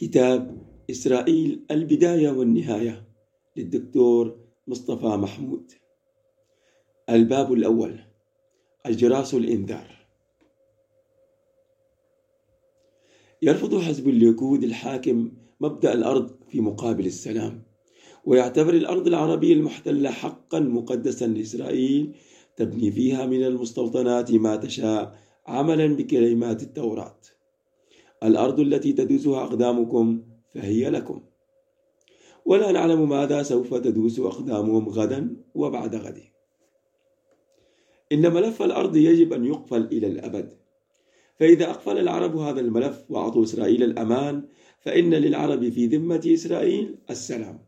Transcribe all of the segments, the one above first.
كتاب إسرائيل البداية والنهاية للدكتور مصطفى محمود. الباب الأول أجراس الإنذار. يرفض حزب الليكود الحاكم مبدأ الأرض في مقابل السلام ويعتبر الأرض العربية المحتلة حقا مقدسا لإسرائيل تبني فيها من المستوطنات ما تشاء عملا بكلمات التوراة. الأرض التي تدوسها أقدامكم فهي لكم. ولا نعلم ماذا سوف تدوس أقدامهم غدا وبعد غد. إن ملف الأرض يجب أن يقفل إلى الأبد. فإذا أقفل العرب هذا الملف وأعطوا إسرائيل الأمان فإن للعرب في ذمة إسرائيل السلام.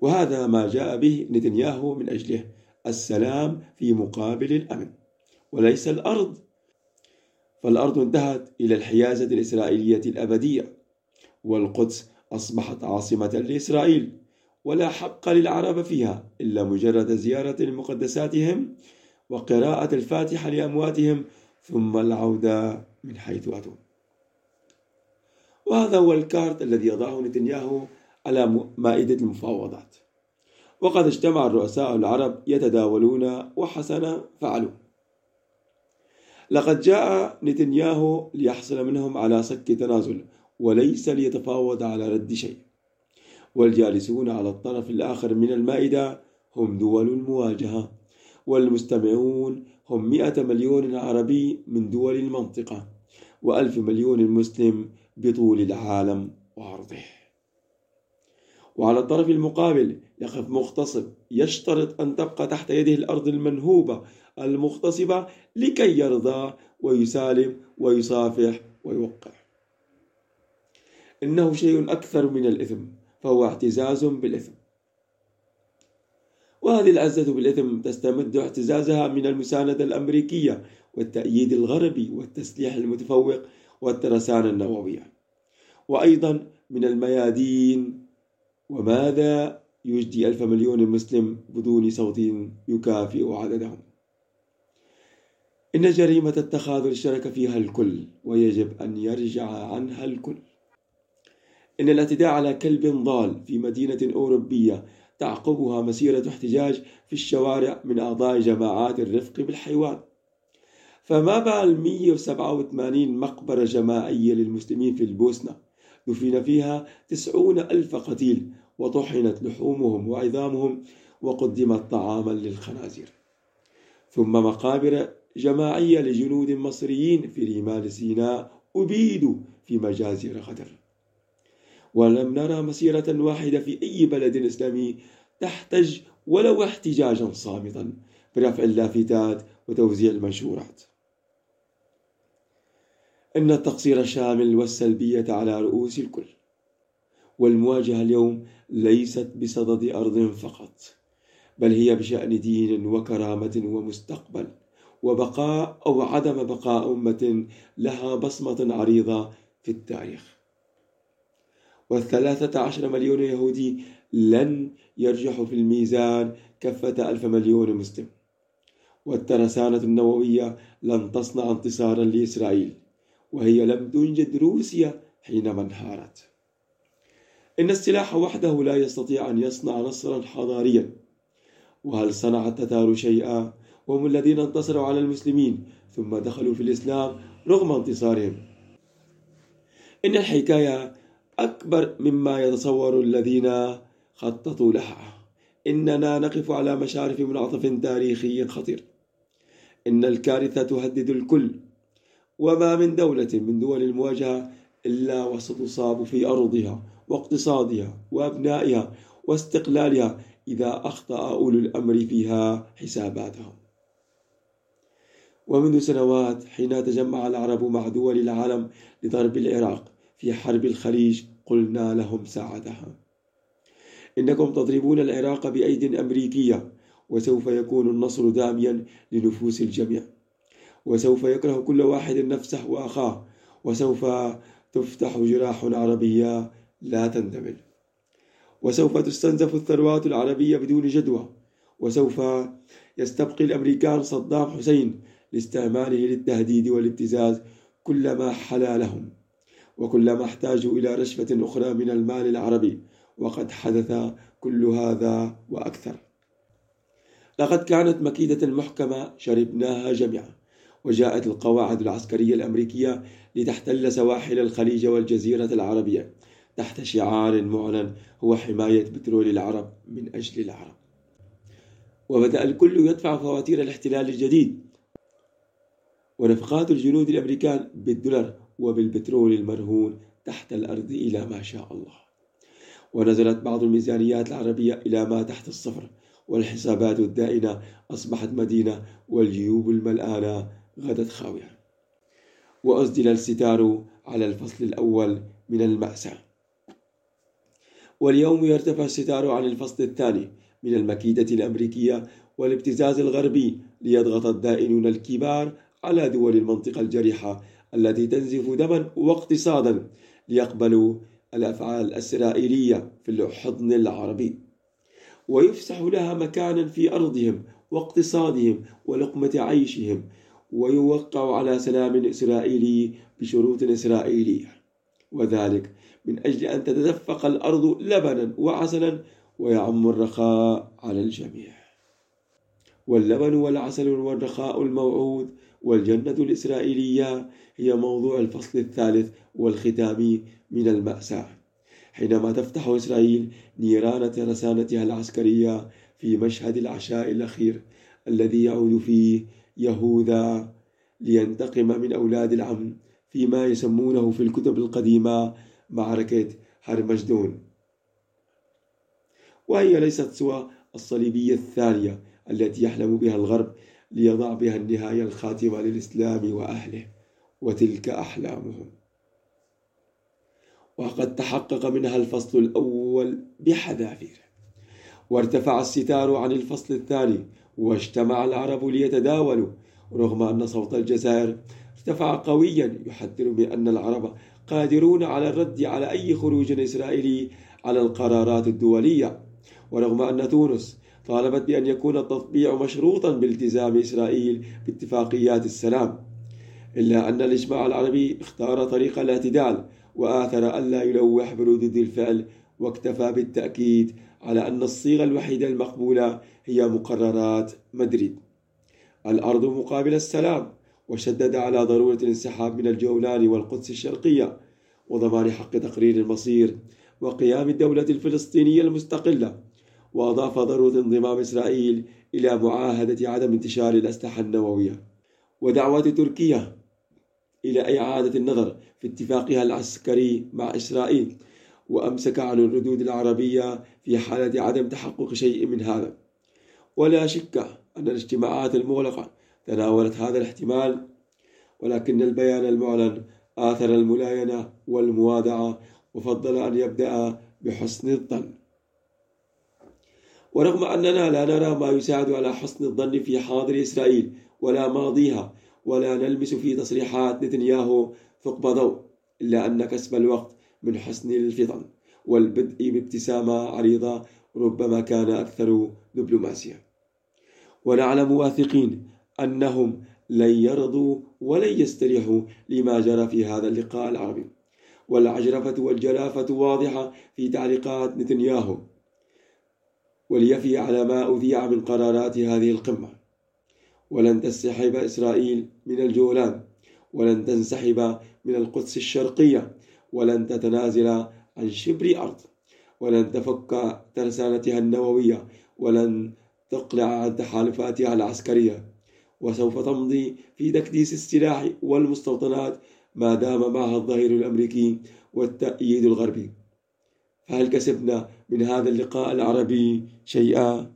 وهذا ما جاء به نتنياهو من أجله السلام في مقابل الأمن. وليس الأرض فالأرض انتهت إلى الحيازة الإسرائيلية الأبدية والقدس أصبحت عاصمة لإسرائيل ولا حق للعرب فيها إلا مجرد زيارة مقدساتهم وقراءة الفاتحة لأمواتهم ثم العودة من حيث أتوا. وهذا هو الكارت الذي يضعه نتنياهو على مائدة المفاوضات. وقد اجتمع الرؤساء العرب يتداولون وحسن فعلوا. لقد جاء نتنياهو ليحصل منهم على صك تنازل وليس ليتفاوض على رد شيء. والجالسون على الطرف الآخر من المائدة هم دول المواجهة والمستمعون هم مئة مليون عربي من دول المنطقة وألف مليون مسلم بطول العالم وعرضه. وعلى الطرف المقابل يقف مغتصب يشترط أن تبقى تحت يده الأرض المنهوبة المغتصبة لكي يرضى ويسالم ويصافح ويوقع. إنه شيء أكثر من الإثم فهو اعتزاز بالإثم. وهذه العزة بالإثم تستمد اعتزازها من المساندة الأمريكية والتأييد الغربي والتسليح المتفوق والترسانة النووية وأيضا من الميادين وماذا يجدي ألف مليون مسلم بدون صوت يكافئ عددهم؟ إن جريمة التخاذل اشترك فيها الكل ويجب أن يرجع عنها الكل. إن الاعتداء على كلب ضال في مدينة أوروبية تعقبها مسيرة احتجاج في الشوارع من أعضاء جماعات الرفق بالحيوان. فما بال 187 مقبرة جماعية للمسلمين في البوسنة؟ دفن فيها تسعون ألف قتيل وطحنت لحومهم وعظامهم وقدمت طعاما للخنازير. ثم مقابر جماعية لجنود مصريين في رمال سيناء أبيدوا في مجازر غدر ولم نرى مسيرة واحدة في أي بلد إسلامي تحتج ولو احتجاجا صامتا برفع اللافتات وتوزيع المنشورات. إن التقصير الشامل والسلبية على رؤوس الكل والمواجهة اليوم ليست بصدد أرض فقط بل هي بشأن دين وكرامة ومستقبل. وبقاء أو عدم بقاء أمة لها بصمة عريضة في التاريخ. والثلاثة عشر مليون يهودي لن يرجحوا في الميزان كفة ألف مليون مسلم. والترسانة النووية لن تصنع انتصارا لإسرائيل وهي لم تنجد روسيا حينما انهارت إن السلاح وحده لا يستطيع أن يصنع نصرا حضاريا وهل صنع التتار شيئا؟ وهم الذين انتصروا على المسلمين ثم دخلوا في الإسلام رغم انتصارهم. إن الحكاية أكبر مما يتصور الذين خططوا لها. إننا نقف على مشارف منعطف تاريخي خطير. إن الكارثة تهدد الكل. وما من دولة من دول المواجهة إلا وستصاب في أرضها واقتصادها وأبنائها واستقلالها إذا أخطأ أولو الأمر فيها حساباتهم. ومنذ سنوات حين تجمع العرب مع دول العالم لضرب العراق في حرب الخليج قلنا لهم ساعتها إنكم تضربون العراق بأيد أمريكية وسوف يكون النصر داميا لنفوس الجميع. وسوف يكره كل واحد نفسه وأخاه وسوف تفتح جراح عربية لا تندمل. وسوف تستنزف الثروات العربية بدون جدوى. وسوف يستبقي الأمريكان صدام حسين لاستعماله للتهديد والابتزاز كلما حلا لهم وكلما احتاجوا إلى رشفة أخرى من المال العربي وقد حدث كل هذا وأكثر. لقد كانت مكيدة محكمة شربناها جميعا وجاءت القواعد العسكرية الأمريكية لتحتل سواحل الخليج والجزيرة العربية تحت شعار معلن هو حماية بترول العرب من أجل العرب. وبدأ الكل يدفع فواتير الاحتلال الجديد ونفقات الجنود الأمريكان بالدولار وبالبترول المرهون تحت الأرض إلى ما شاء الله. ونزلت بعض الميزانيات العربية إلى ما تحت الصفر والحسابات الدائنة أصبحت مدينة والجيوب الملآنة غدت خاوية. وأسدل الستار على الفصل الأول من المأساة. واليوم يرتفع الستار عن الفصل الثاني من المكيدة الأمريكية والابتزاز الغربي ليضغط الدائنون الكبار على دول المنطقة الجريحة التي تنزف دما واقتصادا ليقبلوا الأفعال الإسرائيلية في الحضن العربي. ويفسح لها مكانا في أرضهم واقتصادهم ولقمة عيشهم ويوقع على سلام إسرائيلي بشروط إسرائيلية. وذلك من أجل أن تتدفق الأرض لبنا وعسلا ويعم الرخاء على الجميع. واللبن والعسل والرخاء الموعود والجنة الإسرائيلية هي موضوع الفصل الثالث والختامي من المأساة. حينما تفتح إسرائيل نيران ترسانتها العسكرية في مشهد العشاء الأخير الذي يعود فيه يهوذا لينتقم من أولاد العم فيما يسمونه في الكتب القديمة معركة هرمجدون. وهي ليست سوى الصليبية الثانية التي يحلم بها الغرب ليضع بها النهاية الخاتمة للإسلام وأهله وتلك أحلامهم. وقد تحقق منها الفصل الأول بحذافير وارتفع الستار عن الفصل الثاني واجتمع العرب ليتداولوا رغم أن صوت الجزائر ارتفع قويا يحذر بأن العرب قادرون على الرد على أي خروج إسرائيلي على القرارات الدولية ورغم أن تونس طالبت بأن يكون التطبيع مشروطا بالتزام إسرائيل باتفاقيات السلام إلا أن الإجماع العربي اختار طريق الاعتدال وآثر ألا يلوح بردود الفعل واكتفى بالتأكيد على أن الصيغة الوحيدة المقبولة هي مقررات مدريد. الأرض مقابل السلام وشدد على ضرورة الانسحاب من الجولان والقدس الشرقية وضمان حق تقرير المصير وقيام الدولة الفلسطينية المستقلة. وأضاف ضرورة انضمام إسرائيل إلى معاهدة عدم انتشار الأسلحة النووية. ودعوة تركيا إلى إعادة النظر في اتفاقها العسكري مع إسرائيل وأمسك عن الردود العربية في حالة عدم تحقق شيء من هذا. ولا شك أن الاجتماعات المغلقة تناولت هذا الاحتمال ولكن البيان المعلن آثر الملاينة والموادعة وفضل أن يبدأ بحسن الظن. ورغم أننا لا نرى ما يساعد على حسن الظن في حاضر إسرائيل ولا ماضيها ولا نلمس في تصريحات نتنياهو ثقب ضوء إلا أن كسب الوقت من حسن الفطن والبدء بابتسامة عريضة ربما كان أكثر دبلوماسية ونعلم واثقين أنهم لن يرضوا ولن يستريحوا لما جرى في هذا اللقاء العربي. والعجرفة والجلافة واضحة في تعليقات نتنياهو. وليفي على ما أذيع من قرارات هذه القمة. ولن تنسحب إسرائيل من الجولان ولن تنسحب من القدس الشرقية ولن تتنازل عن شبر أرض ولن تفك ترسانتها النووية ولن تقلع عن تحالفاتها العسكرية. وسوف تمضي في تكديس السلاح والمستوطنات ما دام معها الظهير الأمريكي والتأييد الغربي. فهل كسبنا من هذا اللقاء العربي شيئا؟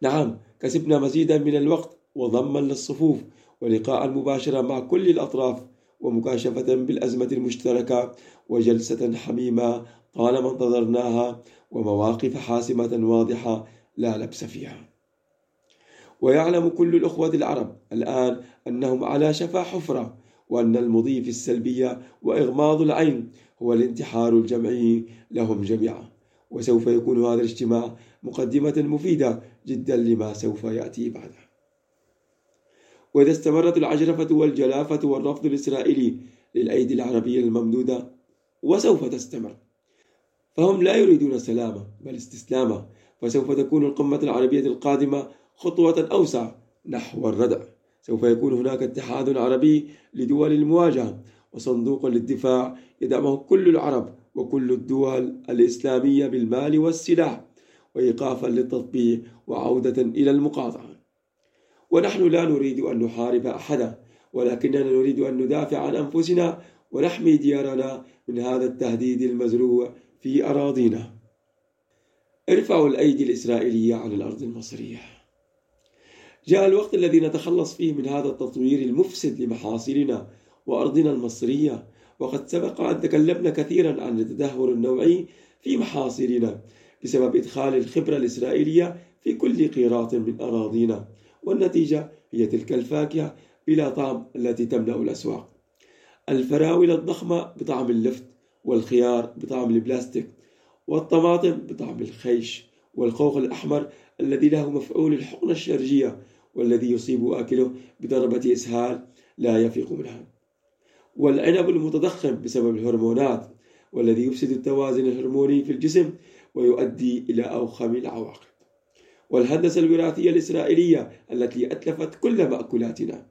نعم كسبنا مزيدا من الوقت وضما للصفوف ولقاء مباشرا مع كل الأطراف ومكاشفة بالأزمة المشتركة وجلسة حميمة طالما انتظرناها ومواقف حاسمة واضحة لا لبس فيها ويعلم كل الأخوة العرب الآن أنهم على شفا حفرة وأن المضي في السلبية وإغماض العين هو الانتحار الجمعي لهم جميعا وسوف يكون هذا الاجتماع مقدمة مفيدة جدا لما سوف يأتي بعده. وإذا استمرت العجرفة والجلافة والرفض الإسرائيلي للأيدي العربية الممدودة وسوف تستمر. فهم لا يريدون سلامة بل استسلامة فسوف تكون القمة العربية القادمة خطوة أوسع نحو الردع. سوف يكون هناك اتحاد عربي لدول المواجهة وصندوق للدفاع يدعمه كل العرب وكل الدول الإسلامية بالمال والسلاح وإيقافا للتطبيع وعودة إلى المقاطعة. ونحن لا نريد أن نحارب أحدا ولكننا نريد أن ندافع عن أنفسنا ونحمي ديارنا من هذا التهديد المزروع في أراضينا. ارفعوا الأيدي الإسرائيلية عن الأرض المصرية. جاء الوقت الذي نتخلص فيه من هذا التطوير المفسد لمحاصيلنا وأرضنا المصرية وقد سبق أن تكلمنا كثيرا عن التدهور النوعي في محاصيلنا بسبب إدخال الخبرة الإسرائيلية في كل قيراط من أراضينا والنتيجة هي تلك الفاكهة بلا طعم التي تملأ الأسواق. الفراولة الضخمة بطعم اللفت والخيار بطعم البلاستيك والطماطم بطعم الخيش والخوخ الأحمر الذي له مفعول الحقنة الشرجية والذي يصيب آكله بضربة إسهال لا يفيق منها. والعنب المتضخم بسبب الهرمونات والذي يفسد التوازن الهرموني في الجسم ويؤدي إلى أوخم العواقب. والهندسة الوراثية الإسرائيلية التي أتلفت كل مأكولاتنا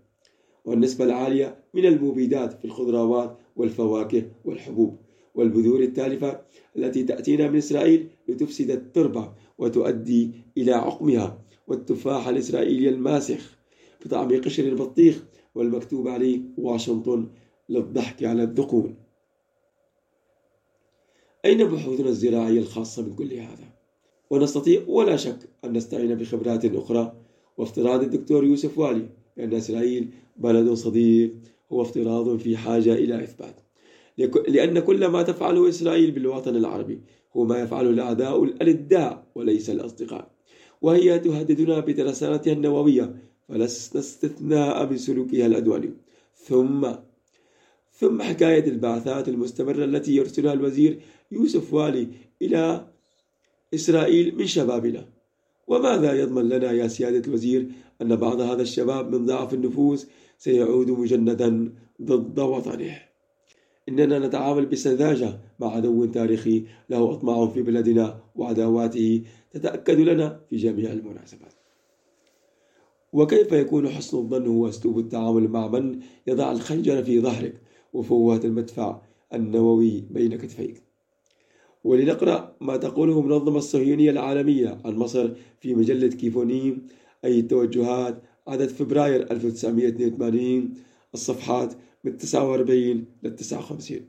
والنسبة العالية من المبيدات في الخضروات والفواكه والحبوب والبذور التالفة التي تأتينا من إسرائيل لتفسد التربة وتؤدي إلى عقمها والتفاح الإسرائيلي الماسخ بطعم قشر البطيخ والمكتوب عليه واشنطن للضحك على الذقون. أين بحوثنا الزراعية الخاصة من كل هذا؟ ونستطيع ولا شك أن نستعين بخبرات أخرى وافتراض الدكتور يوسف والي بأن إسرائيل بلد صديق هو افتراض في حاجة إلى إثبات. لأن كل ما تفعله إسرائيل بالوطن العربي هو ما يفعله الأعداء الألداء وليس الأصدقاء. وهي تهددنا بترسانتها النووية فلسنا استثناء من سلوكها العدواني. ثم ثم حكاية البعثات المستمرة التي يرسلها الوزير يوسف والي إلى إسرائيل من شبابنا. وماذا يضمن لنا يا سيادة الوزير أن بعض هذا الشباب من ضعف النفوس سيعود مجندا ضد وطنه؟ إننا نتعامل بسذاجة مع عدو تاريخي له أطماع في بلدنا وعداواته تتأكد لنا في جميع المناسبات. وكيف يكون حسن الظن هو أسلوب التعامل مع من يضع الخنجر في ظهرك؟ وفوات المدفع النووي بين كتفيك. ولنقرأ ما تقوله منظمة الصهيونية العالمية عن مصر في مجلة كيفونيم أي التوجهات عدد فبراير 1982 الصفحات من 49 لل 59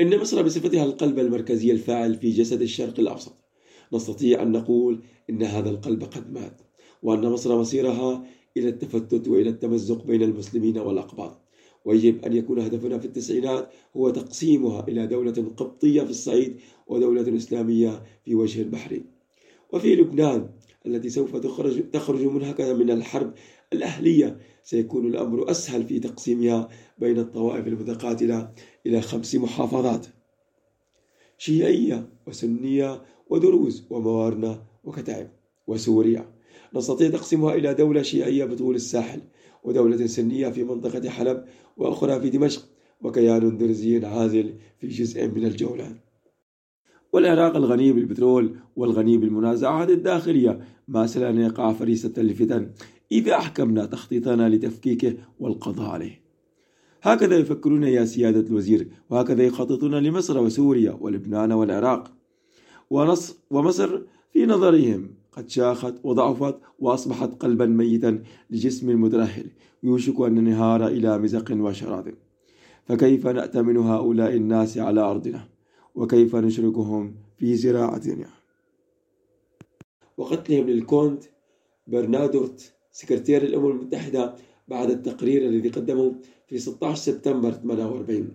إن مصر بصفتها القلب المركزي الفاعل في جسد الشرق الأوسط. نستطيع أن نقول إن هذا القلب قد مات وأن مصر مصيرها إلى التفتت وإلى التمزق بين المسلمين والأقباط. ويجب أن يكون هدفنا في التسعينات هو تقسيمها إلى دولة قبطية في الصعيد ودولة إسلامية في وجه البحر. وفي لبنان التي سوف تخرج, تخرج منهكة من الحرب الأهلية سيكون الأمر أسهل في تقسيمها بين الطوائف المتقاتلة إلى خمس محافظات شيعية وسنية ودروز وموارنة وكتائب وسوريا. نستطيع تقسيمها إلى دولة شيعية بطول الساحل ودولة سنية في منطقة حلب وأخرى في دمشق وكيان درزي عازل في جزء من الجولان. والعراق الغني بالبترول والغني بالمنازعات الداخلية ما سلا يقع فريسة الفتن إذا أحكمنا تخطيطنا لتفكيكه والقضاء عليه. هكذا يفكرون يا سيادة الوزير وهكذا يخططون لمصر وسوريا ولبنان والعراق. ونص ومصر في نظرهم قد شاخت وضعفت وأصبحت قلبا ميتا لجسم مترهل يوشك أن نهار إلى مزق وشراد. فكيف نأتمن هؤلاء الناس على أرضنا؟ وكيف نشركهم في زراعتنا وقتلهم للكونت برنادوت سكرتير الأمم المتحدة بعد التقرير الذي قدمه في 16 سبتمبر 48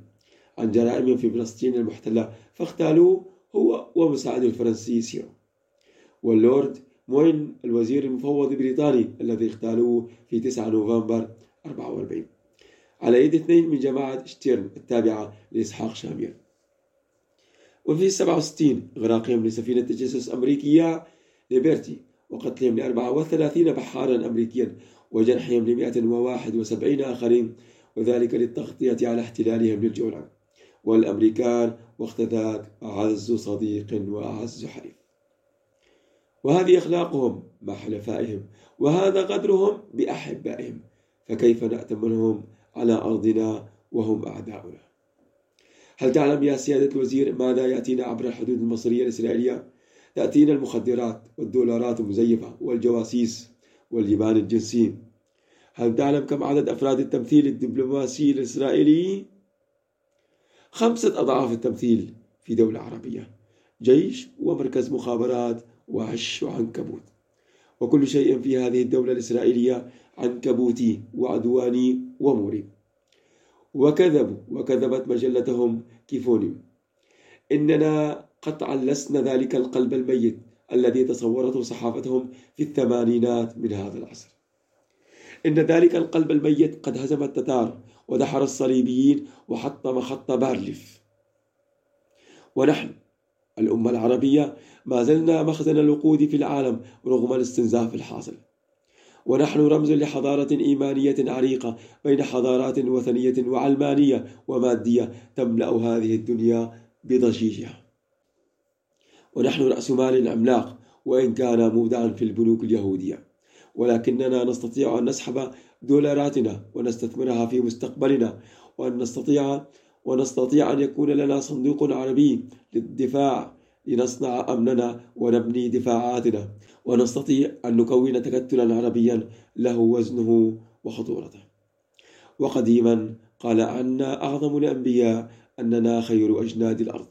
عن جرائم في فلسطين المحتلة فاغتالوه هو ومساعده الفرنسي سيرو. واللورد موين الوزير المفوض البريطاني الذي اغتالوه في 9 نوفمبر 44 على يد اثنين من جماعة شتيرن التابعة لإسحاق شامير وفي 67 إغراقهم لسفينة تجسس أمريكية ليبرتي وقتلهم ل 34 بحارا أمريكيا وجرحهم ل 171 آخرين وذلك للتغطية على احتلالهم للجولان والأمريكان وقت ذاك أعز صديق وأعز حليف. وهذه أخلاقهم مع حلفائهم وهذا قدرهم بأحبائهم فكيف نأتمنهم على أرضنا وهم أعداؤنا هل تعلم يا سيادة الوزير ماذا يأتينا عبر الحدود المصرية الإسرائيلية؟ تأتينا المخدرات والدولارات المزيفة والجواسيس والجبان الجنسي هل تعلم كم عدد أفراد التمثيل الدبلوماسي الإسرائيلي؟ خمسة أضعاف التمثيل في دولة عربية جيش ومركز مخابرات وعش وعنكبوت. وكل شيء في هذه الدولة الإسرائيلية عنكبوتي وعدواني وموري. وكذبوا وكذبت مجلتهم كيفونيوم إننا قطعا لسنا ذلك القلب الميت الذي تصورته صحافتهم في الثمانينات من هذا العصر. إن ذلك القلب الميت قد هزم التتار ودحر الصليبيين وحطم خط بارليف. ونحن الأمة العربية ما زلنا مخزن الوقود في العالم رغم الاستنزاف الحاصل. ونحن رمز لحضارة إيمانية عريقة بين حضارات وثنية وعلمانية ومادية تملأ هذه الدنيا بضجيجها. ونحن رأس مال عملاق وإن كان مودعا في البنوك اليهودية. ولكننا نستطيع أن نسحب دولاراتنا ونستثمرها في مستقبلنا وأن نستطيع ونستطيع أن يكون لنا صندوق عربي للدفاع لنصنع أمننا ونبني دفاعاتنا. ونستطيع أن نكون تكتلا عربيا له وزنه وخطورته. وقديما قال عنا أعظم الأنبياء أننا خير أجناد الأرض.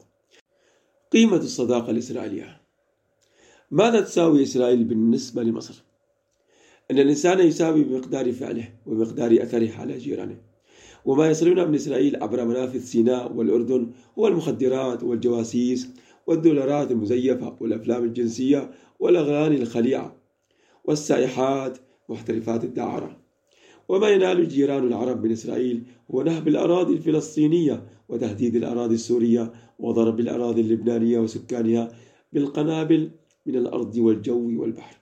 قيمة الصداقة الإسرائيلية ماذا تساوي إسرائيل بالنسبة لمصر؟ أن الإنسان يساوي بمقدار فعله ومقدار أثره على جيرانه. وما يصلنا من إسرائيل عبر منافذ سيناء والأردن هو المخدرات والجواسيس والدولارات المزيفة والأفلام الجنسية والأغاني الخليعة والسائحات محترفات الدعارة. وما ينال الجيران العرب من إسرائيل هو نهب الأراضي الفلسطينية وتهديد الأراضي السورية وضرب الأراضي اللبنانية وسكانها بالقنابل من الأرض والجو والبحر.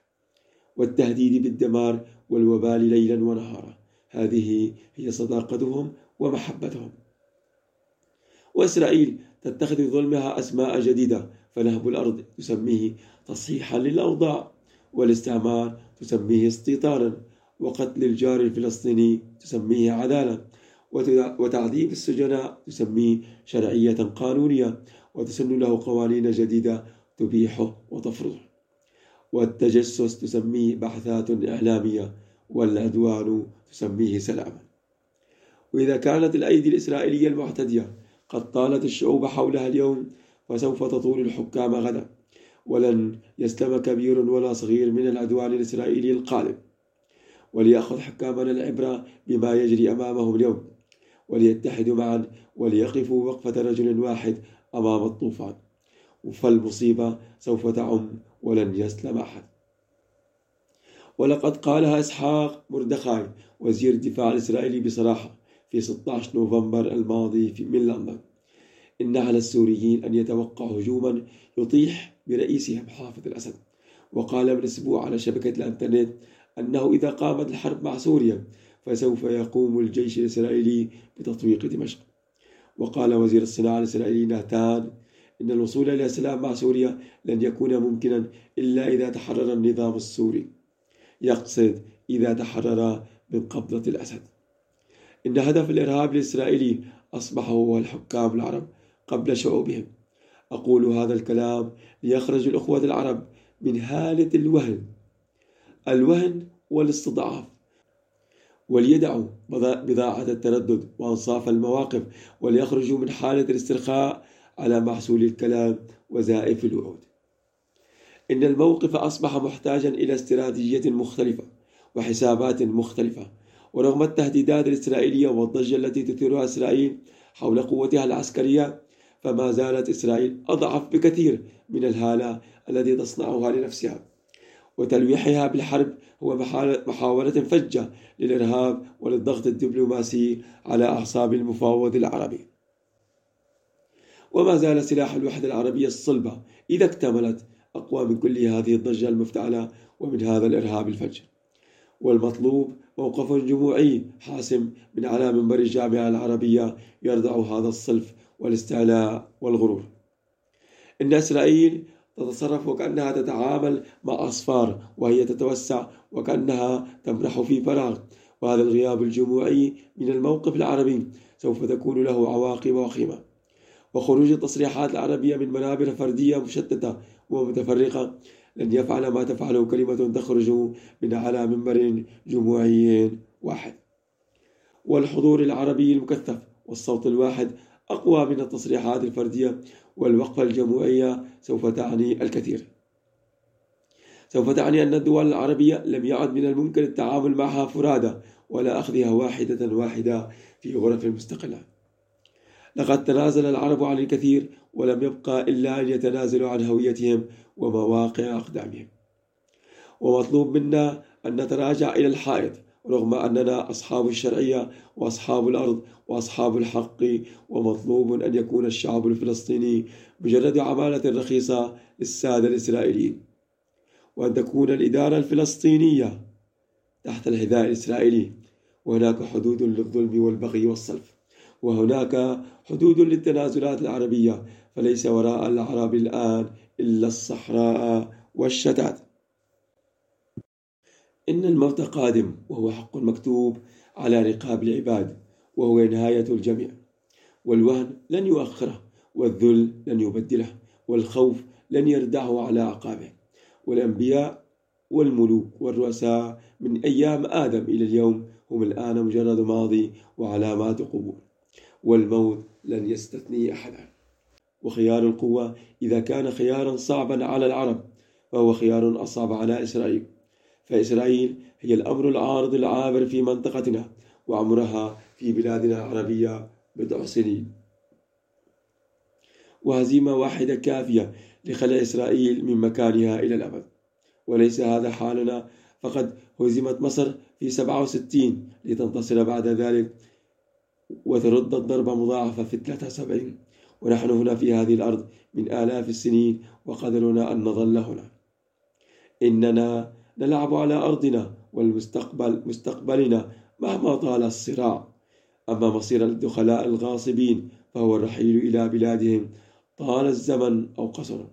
والتهديد بالدمار والوبال ليلا ونهارا. هذه هي صداقتهم ومحبتهم. وإسرائيل تتخذ ظلمها أسماء جديدة فنهب الأرض تسميه تصحيحا للأوضاع والاستعمار تسميه استيطانا وقتل الجار الفلسطيني تسميه عدالة وتعذيب السجناء تسميه شرعية قانونية وتسن له قوانين جديدة تبيحه وتفرضه. والتجسس تسميه بحثات إعلامية والعدوان تسميه سلاما. وإذا كانت الأيدي الإسرائيلية المعتدية قد طالت الشعوب حولها اليوم فسوف تطول الحكام غدا ولن يسلم كبير ولا صغير من العدوان الإسرائيلي القادم. وليأخذ حكامنا العبرة بما يجري أمامهم اليوم وليتحدوا معا وليقفوا وقفة رجل واحد أمام الطوفان. فالمصيبة سوف تعم ولن يسلم أحد. ولقد قالها إسحاق مردخاي وزير الدفاع الإسرائيلي بصراحة في 16 نوفمبر الماضي في من لندن. إن على السوريين أن يتوقعوا هجوما يطيح برئيسهم حافظ الأسد. وقال من أسبوع على شبكة الإنترنت أنه إذا قامت الحرب مع سوريا فسوف يقوم الجيش الإسرائيلي بتطويق دمشق. وقال وزير الصناعة الإسرائيلي ناتان إن الوصول إلى سلام مع سوريا لن يكون ممكنا إلا إذا تحرر النظام السوري. يقصد إذا تحرر من قبضة الأسد. إن هدف الإرهاب الإسرائيلي أصبح هو الحكام العرب قبل شعوبهم. أقول هذا الكلام ليخرج الأخوة العرب من هالة الوهن. الوهن والاستضعاف. وليدعوا بضاعة التردد وأنصاف المواقف وليخرجوا من حالة الاسترخاء على محصول الكلام وزائف الوعود. إن الموقف أصبح محتاجا إلى استراتيجية مختلفة وحسابات مختلفة ورغم التهديدات الإسرائيلية والضجة التي تثيرها إسرائيل حول قوتها العسكرية فما زالت إسرائيل أضعف بكثير من الهالة التي تصنعها لنفسها. وتلويحها بالحرب هو محاولة فجة للإرهاب وللضغط الدبلوماسي على أعصاب المفاوض العربي. وما زال سلاح الوحدة العربية الصلبة إذا اكتملت أقوى من كل هذه الضجة المفتعلة ومن هذا الإرهاب الفج والمطلوب موقف جموعي حاسم من على منبر الجامعة العربية يردع هذا الصلف والاستعلاء والغرور. إن إسرائيل تتصرف وكأنها تتعامل مع أصفار وهي تتوسع وكأنها تمرح في فراغ. وهذا الغياب الجموعي من الموقف العربي سوف تكون له عواقب وخيمة. وخروج التصريحات العربية من منابر فردية مشتتة ومتفرقة لن يفعل ما تفعله كلمة تخرج من على منبر جموعي واحد. والحضور العربي المكثف والصوت الواحد أقوى من التصريحات الفردية والوقفة الجموعية سوف تعني الكثير. سوف تعني أن الدول العربية لم يعد من الممكن التعامل معها فرادى ولا أخذها واحدة واحدة في غرف مستقلة. لقد تنازل العرب عن الكثير ولم يبقى إلا أن يتنازلوا عن هويتهم ومواقع أقدامهم. ومطلوب منا أن نتراجع إلى الحائط رغم أننا أصحاب الشرعية وأصحاب الأرض وأصحاب الحق ومطلوب أن يكون الشعب الفلسطيني مجرد عمالة رخيصة للسادة الإسرائيليين. وأن تكون الإدارة الفلسطينية تحت الحذاء الإسرائيلي. وهناك حدود للظلم والبغي والصلف وهناك حدود للتنازلات العربية فليس وراء العرب الآن إلا الصحراء والشتات. إن الموت قادم وهو حق مكتوب على رقاب العباد وهو نهاية الجميع. والوهن لن يؤخره والذل لن يبدله والخوف لن يردعه على عقابه. والأنبياء والملوك والرؤساء من أيام آدم إلى اليوم هم الآن مجرد ماضي وعلامات قبور والموت لن يستثني أحدا. وخيار القوة إذا كان خيارا صعبا على العرب فهو خيار أصعب على إسرائيل. فإسرائيل هي الأمر العارض العابر في منطقتنا وعمرها في بلادنا العربية بضع سنين. وهزيمة واحدة كافية لخلع إسرائيل من مكانها إلى الأبد. وليس هذا حالنا فقد هزمت مصر في 67 لتنتصر بعد ذلك وترد الضربة مضاعفة في 73 ونحن هنا في هذه الأرض من آلاف السنين وقدرنا أن نظل هنا. إننا نلعب على أرضنا والمستقبل مستقبلنا مهما طال الصراع. أما مصير الدخلاء الغاصبين فهو الرحيل إلى بلادهم طال الزمن أو قصر.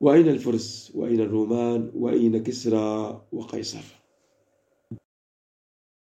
وأين الفرس؟ وأين الرومان؟ وأين كسرى وقيصر؟